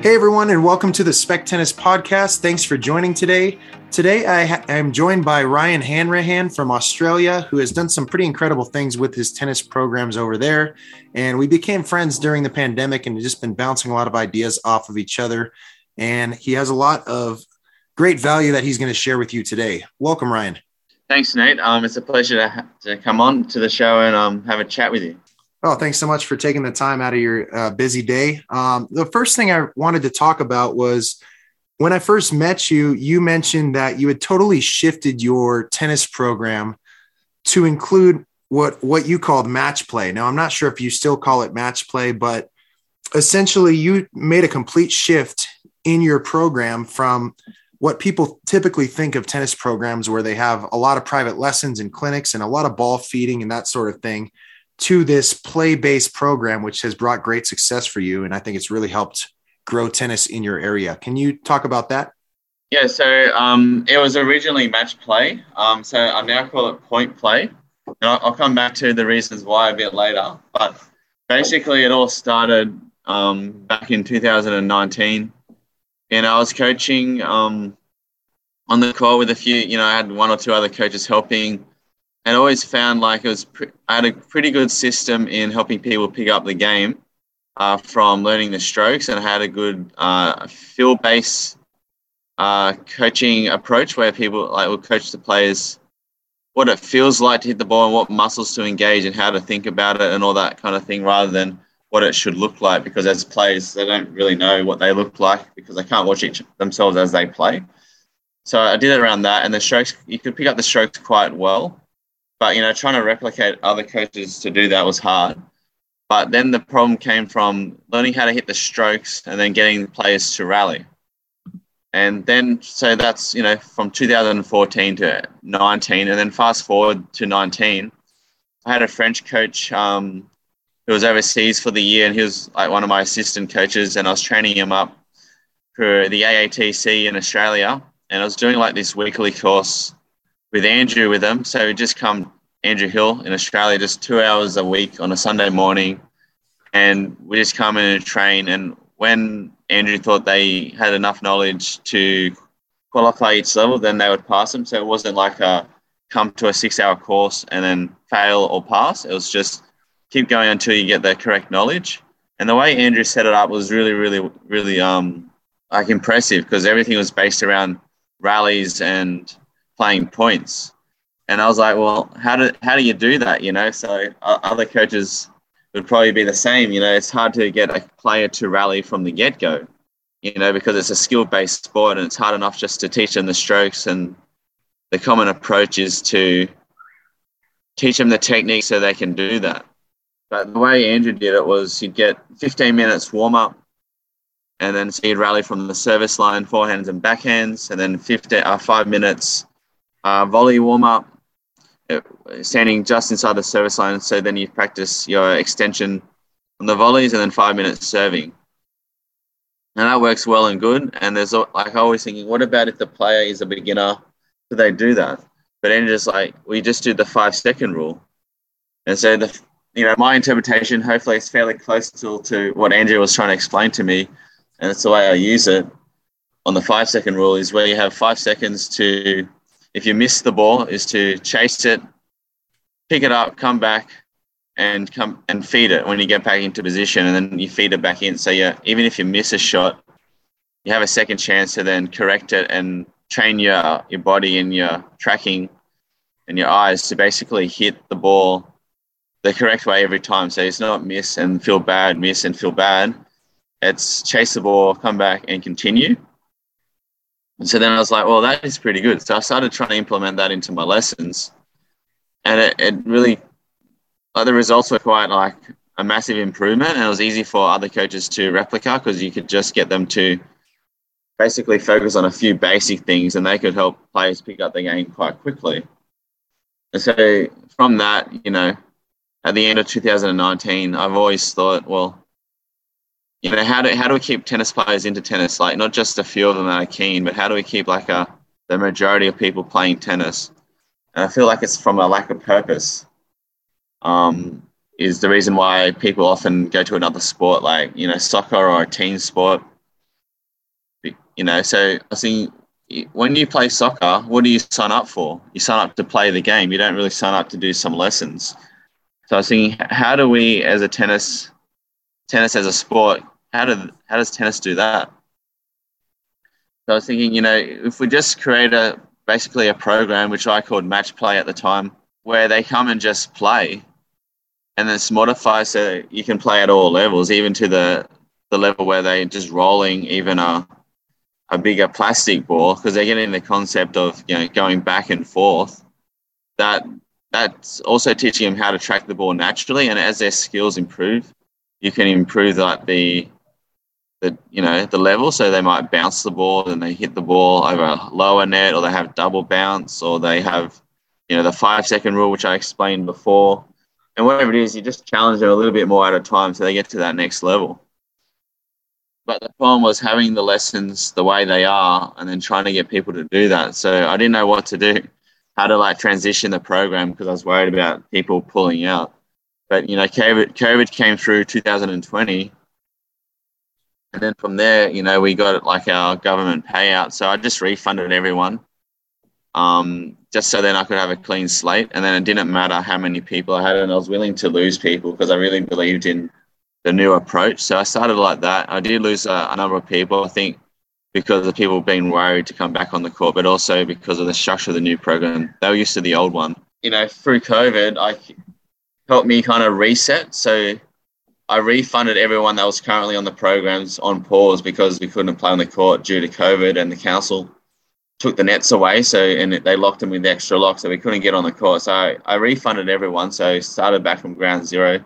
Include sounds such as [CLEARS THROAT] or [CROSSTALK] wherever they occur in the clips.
Hey everyone, and welcome to the Spec Tennis Podcast. Thanks for joining today. Today I ha- am joined by Ryan Hanrahan from Australia, who has done some pretty incredible things with his tennis programs over there. And we became friends during the pandemic and just been bouncing a lot of ideas off of each other. And he has a lot of great value that he's going to share with you today. Welcome, Ryan. Thanks, Nate. Um, it's a pleasure to, ha- to come on to the show and um, have a chat with you. Oh, thanks so much for taking the time out of your uh, busy day. Um, the first thing I wanted to talk about was when I first met you, you mentioned that you had totally shifted your tennis program to include what what you called match play. Now, I'm not sure if you still call it match play, but essentially you made a complete shift in your program from what people typically think of tennis programs where they have a lot of private lessons and clinics and a lot of ball feeding and that sort of thing to this play based program, which has brought great success for you. And I think it's really helped grow tennis in your area. Can you talk about that? Yeah, so um, it was originally match play. Um, so I now call it point play. And I'll, come back to the reasons why a bit later. But basically, it all started um, back in 2019. And I was coaching um, on the call with a few, you know, I had one or two other coaches helping and always found like it was pre- I had a pretty good system in helping people pick up the game uh, from learning the strokes, and I had a good uh, field based uh, coaching approach where people like will coach the players what it feels like to hit the ball and what muscles to engage and how to think about it and all that kind of thing, rather than what it should look like. Because as players, they don't really know what they look like because they can't watch each themselves as they play. So I did it around that, and the strokes you could pick up the strokes quite well. But you know, trying to replicate other coaches to do that was hard. But then the problem came from learning how to hit the strokes and then getting players to rally. And then, so that's, you know, from 2014 to 19. And then fast forward to 19, I had a French coach um, who was overseas for the year and he was like one of my assistant coaches. And I was training him up for the AATC in Australia. And I was doing like this weekly course with Andrew with them. So we just come Andrew Hill in Australia, just two hours a week on a Sunday morning, and we just come in and train. And when Andrew thought they had enough knowledge to qualify each level, then they would pass them. So it wasn't like a come to a six-hour course and then fail or pass. It was just keep going until you get the correct knowledge. And the way Andrew set it up was really, really, really um like impressive because everything was based around rallies and playing points. And I was like, well, how do how do you do that? You know, so other coaches would probably be the same. You know, it's hard to get a player to rally from the get go. You know, because it's a skill based sport, and it's hard enough just to teach them the strokes. And the common approach is to teach them the technique so they can do that. But the way Andrew did it was you'd get 15 minutes warm up, and then so you'd rally from the service line, forehands and backhands, and then 15, uh, five minutes uh, volley warm up, uh, standing just inside the service line. So then you practice your extension on the volleys and then five minutes serving. And that works well and good. And there's like I always thinking, what about if the player is a beginner? Do they do that? But then just like we just do the five second rule. And so the you know my interpretation hopefully is fairly close to, to what Andrew was trying to explain to me, and it's the way I use it on the five second rule is where you have five seconds to if you miss the ball, is to chase it, pick it up, come back, and come and feed it when you get back into position, and then you feed it back in. So yeah, even if you miss a shot, you have a second chance to then correct it and train your your body and your tracking and your eyes to basically hit the ball the correct way every time. So it's not miss and feel bad, miss and feel bad. It's chase the ball, come back and continue. And so then I was like, well, that is pretty good. So I started trying to implement that into my lessons. And it, it really, like, the results were quite like a massive improvement. And it was easy for other coaches to replicate because you could just get them to basically focus on a few basic things and they could help players pick up the game quite quickly. And so from that, you know, at the end of 2019, I've always thought, well, you know, how do how do we keep tennis players into tennis? Like not just a few of them that are keen, but how do we keep like a the majority of people playing tennis? And I feel like it's from a lack of purpose. Um, is the reason why people often go to another sport like you know soccer or a team sport you know, so I think when you play soccer, what do you sign up for? You sign up to play the game. You don't really sign up to do some lessons. So I was thinking, how do we, as a tennis, tennis as a sport, how do how does tennis do that? So I was thinking, you know, if we just create a basically a program which I called match play at the time, where they come and just play, and then it's modified so you can play at all levels, even to the the level where they're just rolling even a a bigger plastic ball because they're getting the concept of you know going back and forth. That that's also teaching them how to track the ball naturally, and as their skills improve, you can improve like the the you know the level. So they might bounce the ball and they hit the ball over a lower net, or they have double bounce, or they have you know the five second rule, which I explained before. And whatever it is, you just challenge them a little bit more at a time so they get to that next level. But the problem was having the lessons the way they are and then trying to get people to do that. So I didn't know what to do, how to like transition the program because I was worried about people pulling out. But, you know, COVID, COVID came through 2020 and then from there, you know, we got like our government payout. So I just refunded everyone, um, just so then I could have a clean slate. And then it didn't matter how many people I had, and I was willing to lose people because I really believed in the new approach. So I started like that. I did lose a, a number of people, I think, because of people being worried to come back on the court, but also because of the structure of the new program. They were used to the old one. You know, through COVID, I helped me kind of reset. So I refunded everyone that was currently on the programs on pause because we couldn't play on the court due to COVID, and the council took the nets away. So and they locked them with the extra lock, so we couldn't get on the court. So I, I refunded everyone. So started back from ground zero,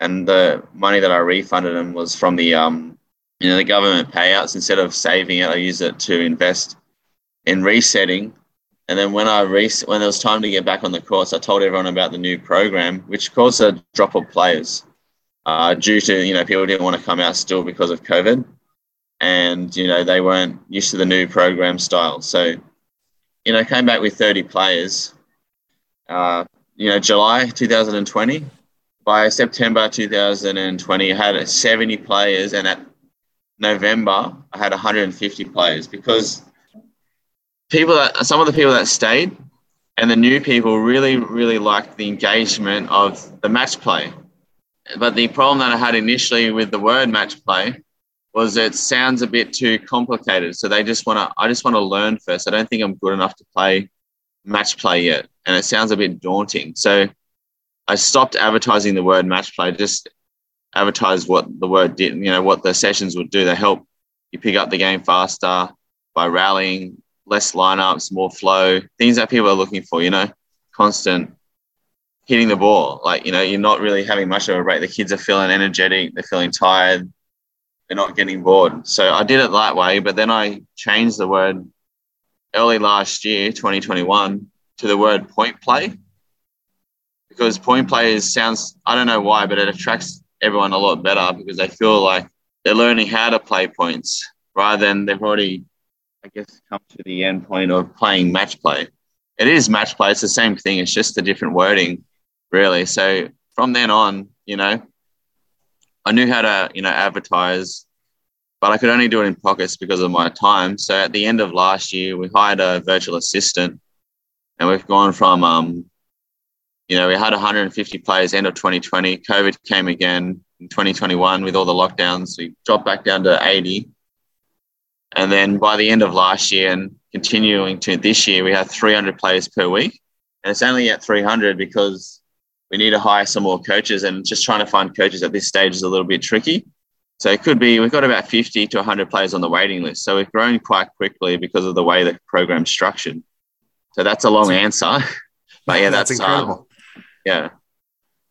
and the money that I refunded them was from the um you know the government payouts. Instead of saving it, I used it to invest in resetting. And then when I re- when it was time to get back on the course, I told everyone about the new program, which caused a drop of players uh, due to you know people didn't want to come out still because of COVID, and you know they weren't used to the new program style. So you know came back with 30 players. Uh, you know July 2020. By September 2020, I had 70 players, and at November I had 150 players because people that some of the people that stayed and the new people really really liked the engagement of the match play but the problem that I had initially with the word match play was it sounds a bit too complicated. So they just want to, I just want to learn first. I don't think I'm good enough to play match play yet. And it sounds a bit daunting. So I stopped advertising the word match play, just advertise what the word did, you know, what the sessions would do. They help you pick up the game faster by rallying, less lineups, more flow, things that people are looking for, you know, constant hitting the ball. Like, you know, you're not really having much of a break. The kids are feeling energetic, they're feeling tired, they're not getting bored. So I did it that way, but then I changed the word early last year, 2021, to the word point play. Because point play is, sounds, I don't know why, but it attracts everyone a lot better because they feel like they're learning how to play points rather than they've already, I guess, come to the end point of playing match play. It is match play, it's the same thing, it's just a different wording really. So from then on, you know, I knew how to, you know, advertise, but I could only do it in pockets because of my time. So at the end of last year, we hired a virtual assistant and we've gone from, um, you know, we had 150 players end of 2020. COVID came again in 2021 with all the lockdowns. We dropped back down to 80. And then by the end of last year and continuing to this year, we had 300 players per week. And it's only at 300 because we need to hire some more coaches and just trying to find coaches at this stage is a little bit tricky. So it could be we've got about 50 to 100 players on the waiting list. So we've grown quite quickly because of the way the program's structured. So that's a long that's answer. [LAUGHS] but yeah, that's, that's um, incredible. Um, yeah.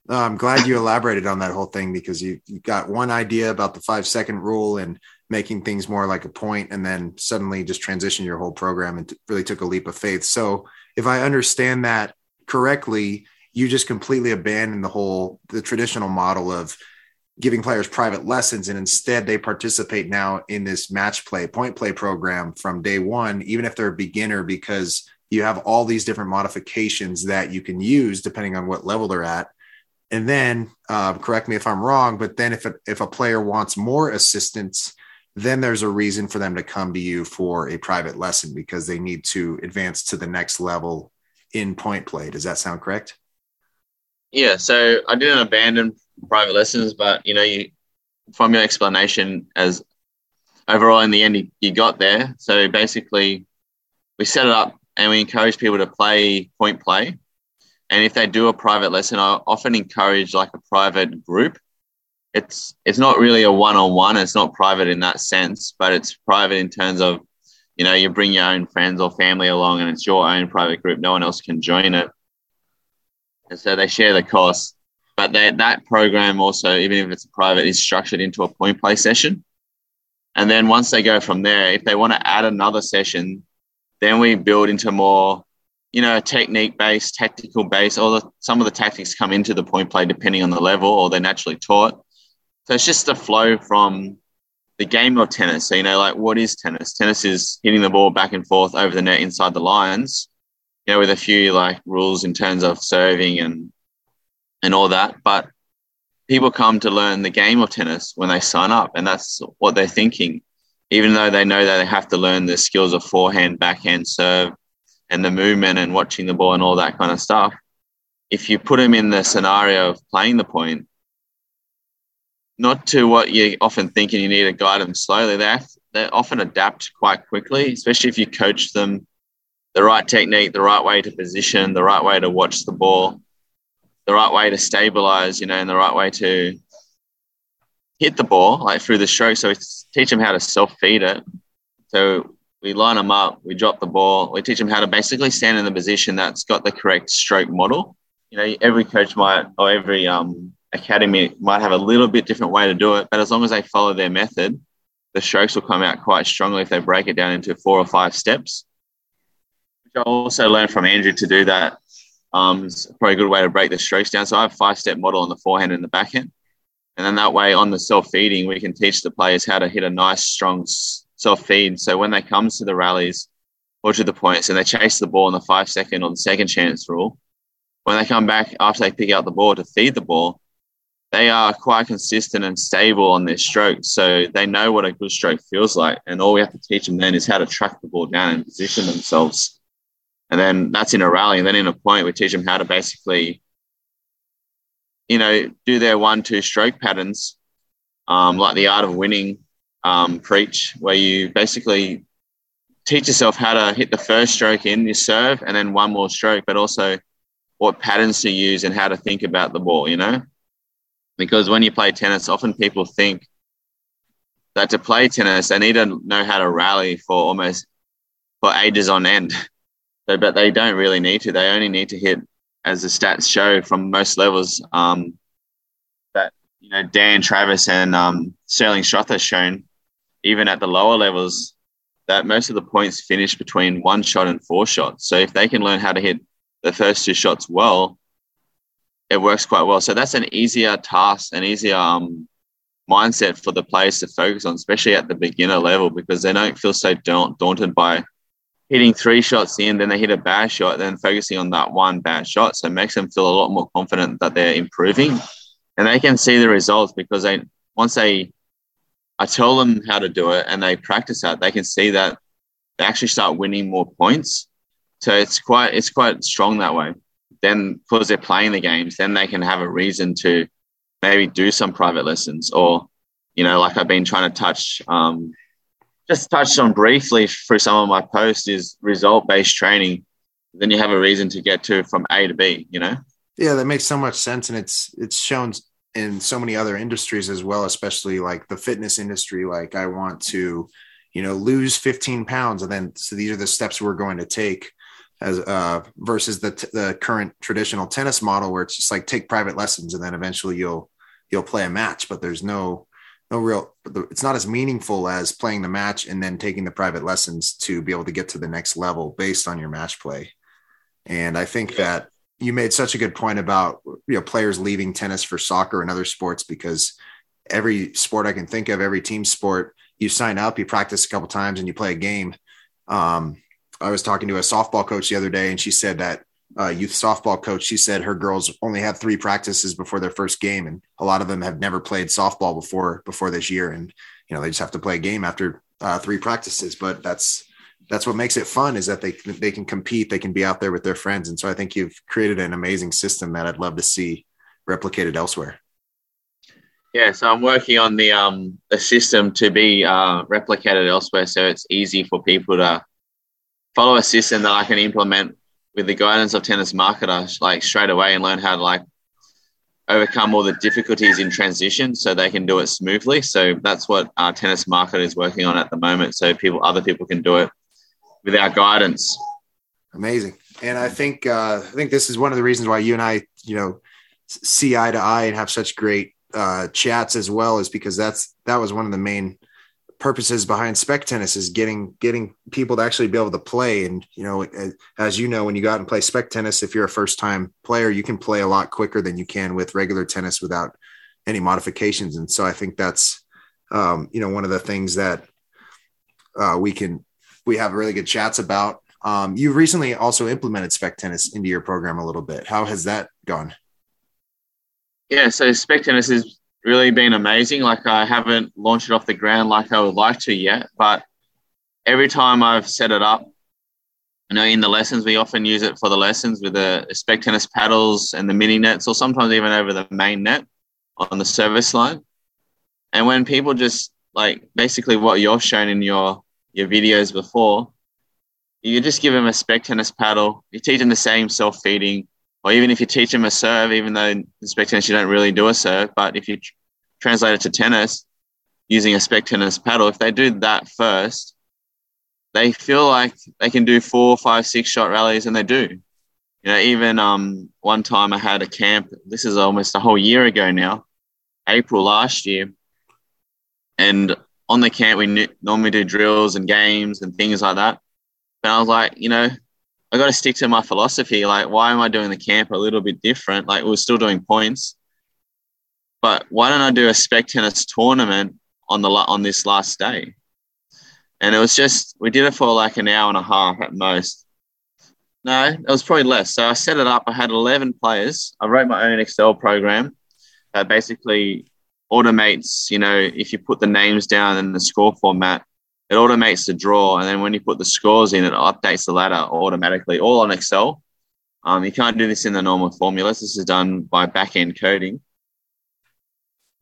I'm glad you elaborated on that whole thing because you, you got one idea about the five second rule and making things more like a point and then suddenly just transition your whole program and really took a leap of faith. So if I understand that correctly, you just completely abandon the whole the traditional model of giving players private lessons and instead they participate now in this match play point play program from day one even if they're a beginner because you have all these different modifications that you can use depending on what level they're at and then uh, correct me if i'm wrong but then if if a player wants more assistance then there's a reason for them to come to you for a private lesson because they need to advance to the next level in point play. Does that sound correct? Yeah. So I didn't abandon private lessons, but you know, you from your explanation as overall in the end you, you got there. So basically, we set it up and we encourage people to play point play. And if they do a private lesson, I often encourage like a private group it's it's not really a one-on-one it's not private in that sense but it's private in terms of you know you bring your own friends or family along and it's your own private group no one else can join it and so they share the cost but that that program also even if it's private is structured into a point play session and then once they go from there if they want to add another session then we build into more you know, technique based, tactical based, or the, some of the tactics come into the point play depending on the level or they're naturally taught. So it's just a flow from the game of tennis. So, you know, like what is tennis? Tennis is hitting the ball back and forth over the net inside the lines, you know, with a few like rules in terms of serving and and all that. But people come to learn the game of tennis when they sign up, and that's what they're thinking. Even though they know that they have to learn the skills of forehand, backhand, serve, and the movement and watching the ball and all that kind of stuff. If you put them in the scenario of playing the point, not to what you often think and you need to guide them slowly. They they often adapt quite quickly, especially if you coach them the right technique, the right way to position, the right way to watch the ball, the right way to stabilize, you know, and the right way to hit the ball like through the stroke. So we teach them how to self feed it. So we line them up, we drop the ball, we teach them how to basically stand in the position that's got the correct stroke model. You know, every coach might or every um, academy might have a little bit different way to do it, but as long as they follow their method, the strokes will come out quite strongly if they break it down into four or five steps. Which I also learned from Andrew to do that. Um, it's probably a good way to break the strokes down. So I have five step model on the forehand and the backhand. And then that way on the self feeding, we can teach the players how to hit a nice, strong self feed. So when they come to the rallies or to the points and they chase the ball in the five second or the second chance rule, when they come back after they pick out the ball to feed the ball, they are quite consistent and stable on their strokes. So they know what a good stroke feels like. And all we have to teach them then is how to track the ball down and position themselves. And then that's in a rally. And then in a point, we teach them how to basically, you know, do their one, two stroke patterns, um, like the art of winning um, preach, where you basically teach yourself how to hit the first stroke in your serve and then one more stroke, but also what patterns to use and how to think about the ball, you know? Because when you play tennis, often people think that to play tennis, they need to know how to rally for almost for ages on end. [LAUGHS] But they don't really need to. They only need to hit, as the stats show from most levels, um, that you know Dan Travis and um, Sterling Shroth has shown, even at the lower levels, that most of the points finish between one shot and four shots. So if they can learn how to hit the first two shots well, it works quite well. So that's an easier task, an easier um, mindset for the players to focus on, especially at the beginner level, because they don't feel so daunted by hitting three shots in, then they hit a bad shot, then focusing on that one bad shot. So it makes them feel a lot more confident that they're improving, and they can see the results because they once they I tell them how to do it and they practice that, they can see that they actually start winning more points. So it's quite it's quite strong that way then because they're playing the games, then they can have a reason to maybe do some private lessons or, you know, like I've been trying to touch, um, just touched on briefly through some of my posts is result based training. Then you have a reason to get to from A to B, you know? Yeah, that makes so much sense. And it's, it's shown in so many other industries as well, especially like the fitness industry. Like I want to, you know, lose 15 pounds. And then, so these are the steps we're going to take as uh, versus the t- the current traditional tennis model where it's just like take private lessons and then eventually you'll you'll play a match but there's no no real it's not as meaningful as playing the match and then taking the private lessons to be able to get to the next level based on your match play and i think yeah. that you made such a good point about you know players leaving tennis for soccer and other sports because every sport i can think of every team sport you sign up you practice a couple times and you play a game um, I was talking to a softball coach the other day, and she said that uh, youth softball coach, she said her girls only had three practices before their first game, and a lot of them have never played softball before before this year. And you know they just have to play a game after uh, three practices. But that's that's what makes it fun is that they they can compete, they can be out there with their friends, and so I think you've created an amazing system that I'd love to see replicated elsewhere. Yeah, so I'm working on the um the system to be uh, replicated elsewhere, so it's easy for people to follow a system that I can implement with the guidance of tennis marketer like straight away and learn how to like overcome all the difficulties in transition so they can do it smoothly. So that's what our tennis marketer is working on at the moment. So people, other people can do it with our guidance. Amazing. And I think, uh, I think this is one of the reasons why you and I, you know, see eye to eye and have such great uh, chats as well is because that's, that was one of the main purposes behind spec tennis is getting getting people to actually be able to play. And you know as you know when you go out and play spec tennis if you're a first time player you can play a lot quicker than you can with regular tennis without any modifications. And so i think that's um, you know one of the things that uh, we can we have really good chats about. Um, you recently also implemented spec tennis into your program a little bit. How has that gone? Yeah so spec tennis is really been amazing. Like I haven't launched it off the ground like I would like to yet, but every time I've set it up, you know, in the lessons, we often use it for the lessons with the spec tennis paddles and the mini nets, or sometimes even over the main net on the service line. And when people just like basically what you're shown in your your videos before, you just give them a spec tennis paddle. You teach them the same self feeding, or even if you teach them a serve, even though in spec tennis you don't really do a serve, but if you translate it to tennis using a spec tennis paddle, if they do that first, they feel like they can do four, five, six shot rallies, and they do. You know, even um, one time I had a camp. This is almost a whole year ago now, April last year, and on the camp we normally do drills and games and things like that. And I was like, you know, I got to stick to my philosophy. Like, why am I doing the camp a little bit different? Like, we're still doing points, but why don't I do a spec tennis tournament on the on this last day? And it was just we did it for like an hour and a half at most. No, it was probably less. So I set it up. I had eleven players. I wrote my own Excel program that basically automates. You know, if you put the names down in the score format, it automates the draw, and then when you put the scores in, it updates the ladder automatically, all on Excel. Um, you can't do this in the normal formulas. This is done by back end coding.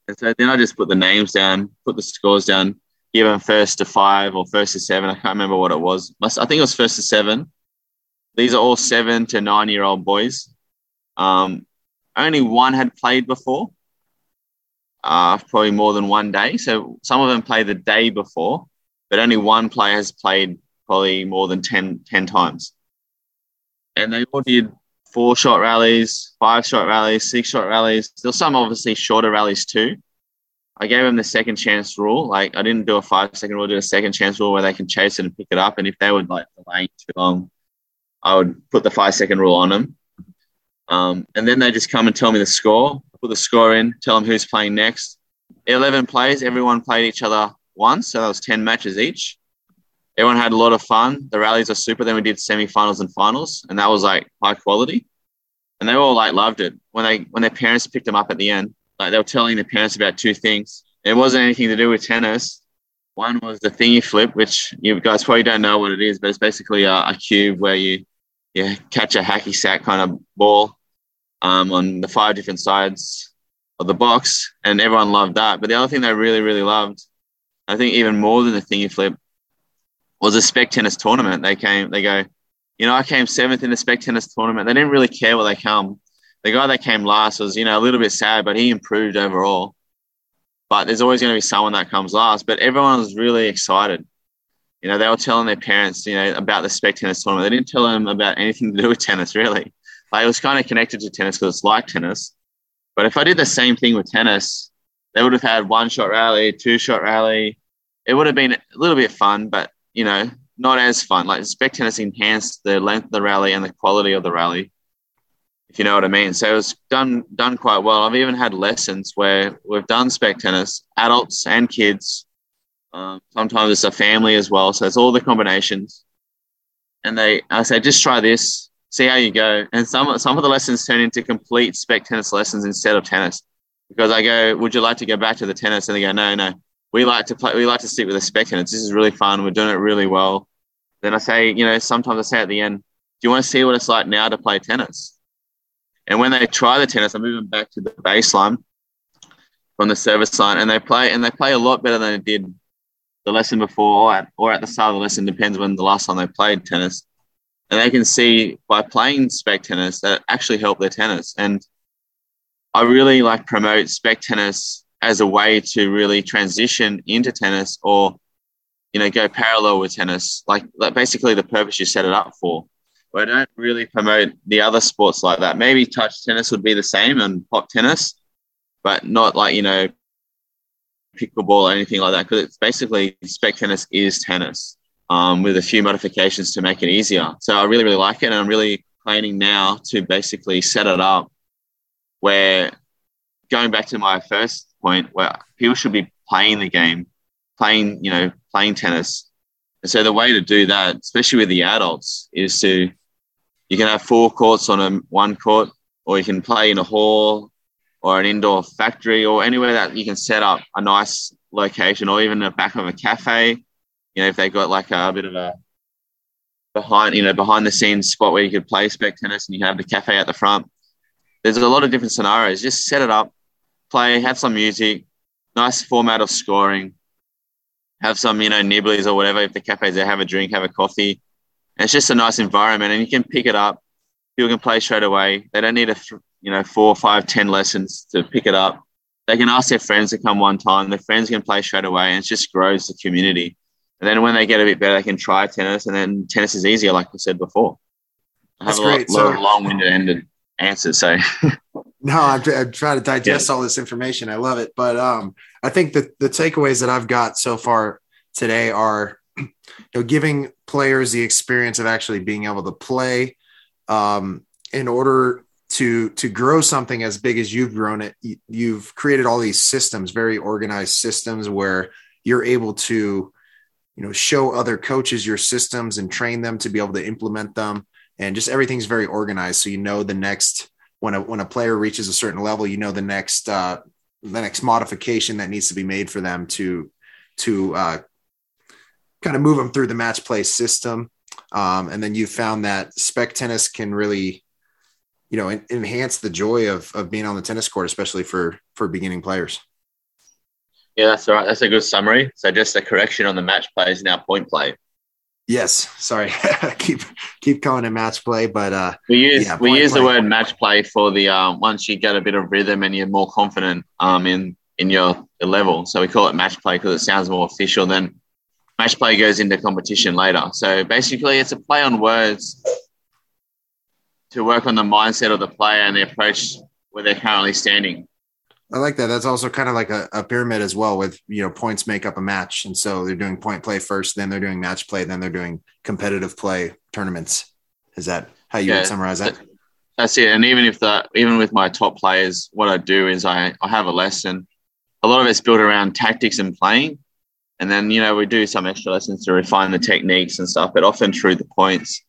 And so then I just put the names down, put the scores down, give them first to five or first to seven. I can't remember what it was. I think it was first to seven. These are all seven to nine year old boys. Um, only one had played before, uh, probably more than one day. So some of them played the day before, but only one player has played probably more than 10, 10 times. And they all did four shot rallies, five shot rallies, six shot rallies. There's some obviously shorter rallies too. I gave them the second chance rule. Like I didn't do a five second rule, I did a second chance rule where they can chase it and pick it up. And if they would like delaying too long, I would put the five second rule on them. Um, and then they just come and tell me the score. Put the score in, tell them who's playing next. 11 plays, everyone played each other once. So that was 10 matches each everyone had a lot of fun. The rallies are super. Then we did semi-finals and finals, and that was like high quality. And they all like loved it when they when their parents picked them up at the end. Like they were telling their parents about two things. It wasn't anything to do with tennis. One was the thingy flip, which you guys probably don't know what it is, but it's basically a, a cube where you you catch a hacky sack kind of ball um, on the five different sides of the box, and everyone loved that. But the other thing they really really loved, I think even more than the thingy flip, was a spec tennis tournament. They came, they go, you know, I came seventh in the spec tennis tournament. They didn't really care where they come. The guy that came last was, you know, a little bit sad, but he improved overall. But there's always going to be someone that comes last. But everyone was really excited. You know, they were telling their parents, you know, about the spec tennis tournament. They didn't tell them about anything to do with tennis, really. Like it was kind of connected to tennis because it's like tennis. But if I did the same thing with tennis, they would have had one shot rally, two shot rally. It would have been a little bit fun, but you know, not as fun. Like spec tennis enhanced the length of the rally and the quality of the rally, if you know what I mean. So it was done done quite well. I've even had lessons where we've done spec tennis, adults and kids. Um, sometimes it's a family as well. So it's all the combinations. And they, I say, just try this, see how you go. And some some of the lessons turn into complete spec tennis lessons instead of tennis, because I go, would you like to go back to the tennis? And they go, no, no we like to play. We like to stick with the spec tennis. This is really fun. We're doing it really well. Then I say, you know, sometimes I say at the end, do you want to see what it's like now to play tennis? And when they try the tennis, I'm moving back to the baseline from the service line, and they play and they play a lot better than they did the lesson before, or at, or at the start of the lesson. Depends when the last time they played tennis, and they can see by playing spec tennis that actually helped their tennis. And I really like promote spec tennis as a way to really transition into tennis or you know go parallel with tennis like, like basically the purpose you set it up for but I don't really promote the other sports like that. Maybe touch tennis would be the same and pop tennis, but not like, you know, pickleball or anything like that because it's basically spec tennis is tennis um, with a few modifications to make it easier. So I really, really like it. And I'm really planning now to basically set it up where going back to my first point where people should be playing the game, playing, you know, playing tennis. And so the way to do that, especially with the adults, is to you can have four courts on a one court, or you can play in a hall or an indoor factory or anywhere that you can set up a nice location or even the back of a cafe. You know, if they got like a, a bit of a behind, you know, behind the scenes spot where you could play spec tennis and you have the cafe at the front. There's a lot of different scenarios. Just set it up, play, have some music, nice format of scoring, have some, you know, nibblies or whatever. If the cafe's there, have a drink, have a coffee, and it's just a nice environment, and you can pick it up. People can play straight away. They don't need a you know four, five, ten lessons to pick it up. They can ask their friends to come one time. Their friends can play straight away, and it just grows the community. And then when they get a bit better, they can try tennis, and then tennis is easier, like I said before. I have That's a lot, so, lot of long-winded ended answers. So [LAUGHS] no, I'm, I'm, trying to digest yeah. all this information. I love it, but um, I think that the takeaways that I've got so far today are [CLEARS THROAT] you know, giving players the experience of actually being able to play um, in order to to grow something as big as you've grown it you've created all these systems very organized systems where you're able to you know show other coaches your systems and train them to be able to implement them and just everything's very organized so you know the next when a when a player reaches a certain level you know the next uh the next modification that needs to be made for them to to uh kind of move them through the match play system. Um, and then you found that spec tennis can really, you know, en- enhance the joy of, of being on the tennis court, especially for, for beginning players. Yeah, that's all right. That's a good summary. So just a correction on the match play is now point play. Yes, sorry, [LAUGHS] keep keep calling it match play, but uh, we use yeah, we use play. the word match play for the um, once you get a bit of rhythm and you're more confident um, in in your level. So we call it match play because it sounds more official than match play goes into competition later. So basically, it's a play on words to work on the mindset of the player and the approach where they're currently standing. I like that. That's also kind of like a, a, pyramid as well, with you know points make up a match, and so they're doing point play first, then they're doing match play, then they're doing competitive play tournaments. Is that how you yeah, would summarize that? That's it. And even if the even with my top players, what I do is I, I have a lesson. A lot of it's built around tactics and playing, and then, you know, we do some extra lessons to refine the techniques and stuff, but often through the points.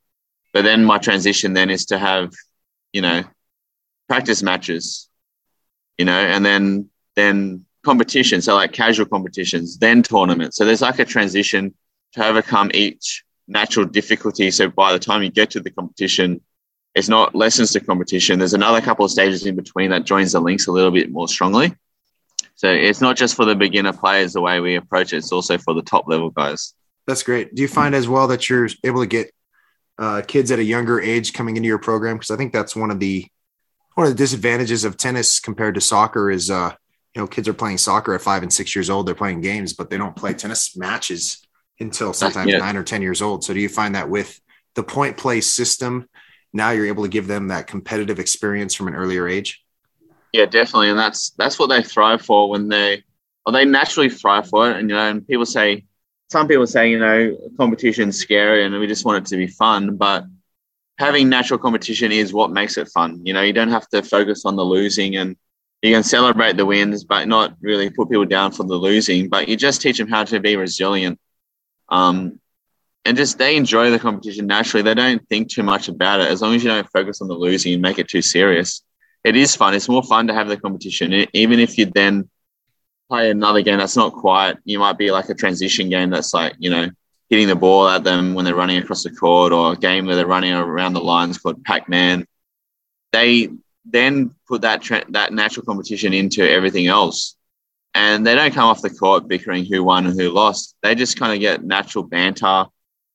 But then my transition then is to have, you know, practice matches, you know, and then then competition. So like casual competitions, then tournaments. So there's like a transition to overcome each natural difficulty. So by the time you get to the competition, it's not lessons to competition. There's another couple of stages in between that joins the links a little bit more strongly. So it's not just for the beginner players the way we approach it; it's also for the top level guys. That's great. Do you find as well that you're able to get uh, kids at a younger age coming into your program? Because I think that's one of the one of the disadvantages of tennis compared to soccer is uh, you know kids are playing soccer at five and six years old. They're playing games, but they don't play tennis matches until sometimes yeah. nine or ten years old. So do you find that with the point play system, now you're able to give them that competitive experience from an earlier age? Yeah, definitely, and that's that's what they thrive for when they, or they naturally thrive for it. And you know, and people say, some people say, you know, competition's scary, and we just want it to be fun. But having natural competition is what makes it fun. You know, you don't have to focus on the losing, and you can celebrate the wins, but not really put people down for the losing. But you just teach them how to be resilient. Um, and just they enjoy the competition naturally. They don't think too much about it as long as you don't focus on the losing and make it too serious it is fun. It's more fun to have the competition, even if you then play another game that's not quite. You might be like a transition game that's like you know hitting the ball at them when they're running across the court, or a game where they're running around the lines called Pac Man. They then put that tra- that natural competition into everything else, and they don't come off the court bickering who won and who lost. They just kind of get natural banter,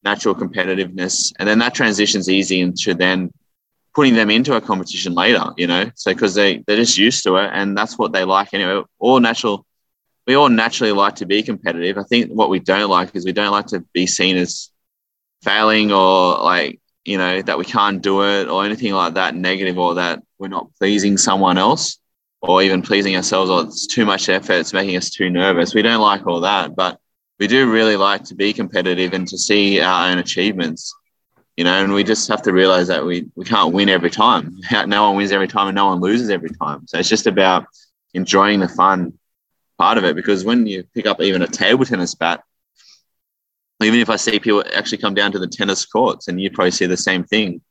natural competitiveness, and then that transitions easy into then putting them into a competition later. You know, so because they they're just used to it, and that's what they like anyway. All natural we all naturally like to be competitive. I think what we don't like is we don't like to be seen as failing or like, you know, that we can't do it or anything like that negative or that we're not pleasing someone else or even pleasing ourselves or it's too much effort, it's making us too nervous. We don't like all that, but we do really like to be competitive and to see our own achievements, you know, and we just have to realize that we, we can't win every time. [LAUGHS] No one wins every time and no one loses every time. So it's just about enjoying the fun part of it because when you pick up even a table tennis bat, even if I see people actually come down to the tennis courts, and you probably see the same thing,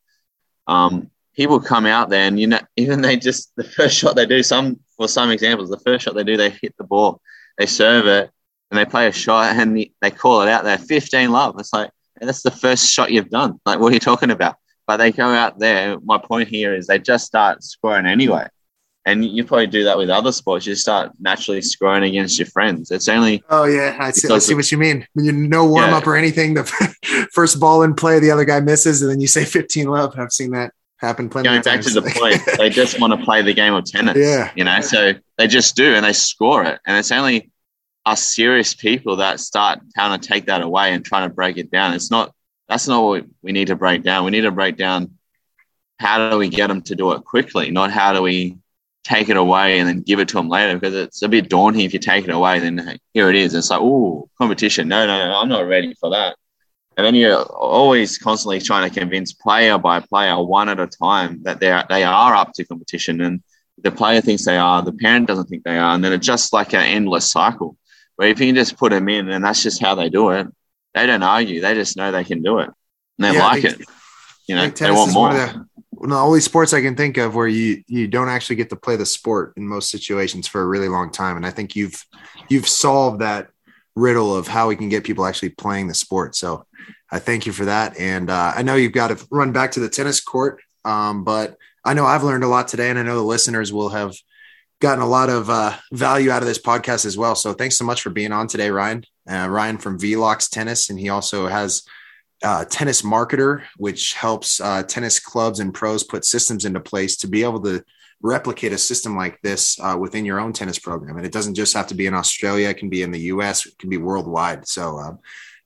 um, people come out there and you know [LAUGHS] even they just the first shot they do some for some examples the first shot they do they hit the ball they serve it and they play a shot and they call it out there 15 love. It's like that's the first shot you've done. Like what are you talking about? But they go out there my point here is they just start scoring anyway and you probably do that with other sports. You start naturally scoring against your friends. It's only oh yeah, I see, I see what you mean. When you no warm yeah. up or anything, the [LAUGHS] first ball in play, the other guy misses, and then you say 15 love. I've seen that happen plenty. Going back to the point, [LAUGHS] they just want to play the game of tennis. Yeah, you know, so they just do, and they score it, and it's only us serious people that start trying to take that away and trying to break it down. It's not that's not what we need to break down. We need to break down how do we get them to do it quickly, not how do we take it away and then give it to them later because it's a bit daunting if you take it away. Then here it is. It's like, oh, competition. No, no, no, I'm not ready for that. And then you're always constantly trying to convince player by player, one at a time, that they are, they are up to competition. And the player thinks they are, the parent doesn't think they are. And then it's just like an endless cycle where if you can just put them in and that's just how they do it, they don't argue. They just know they can do it and they yeah, like it. You know, they want more the only sports I can think of where you you don't actually get to play the sport in most situations for a really long time. And I think you've you've solved that riddle of how we can get people actually playing the sport. So I thank you for that. And uh, I know you've got to run back to the tennis court, um, but I know I've learned a lot today, and I know the listeners will have gotten a lot of uh, value out of this podcast as well. So thanks so much for being on today, Ryan. Uh, Ryan from Velox Tennis, and he also has uh, tennis marketer, which helps uh, tennis clubs and pros put systems into place to be able to replicate a system like this uh, within your own tennis program. And it doesn't just have to be in Australia; it can be in the U.S., it can be worldwide. So um,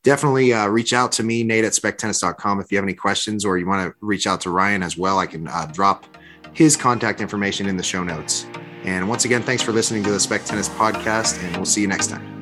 definitely uh, reach out to me, Nate at spectennis.com, if you have any questions, or you want to reach out to Ryan as well. I can uh, drop his contact information in the show notes. And once again, thanks for listening to the Spec Tennis podcast, and we'll see you next time.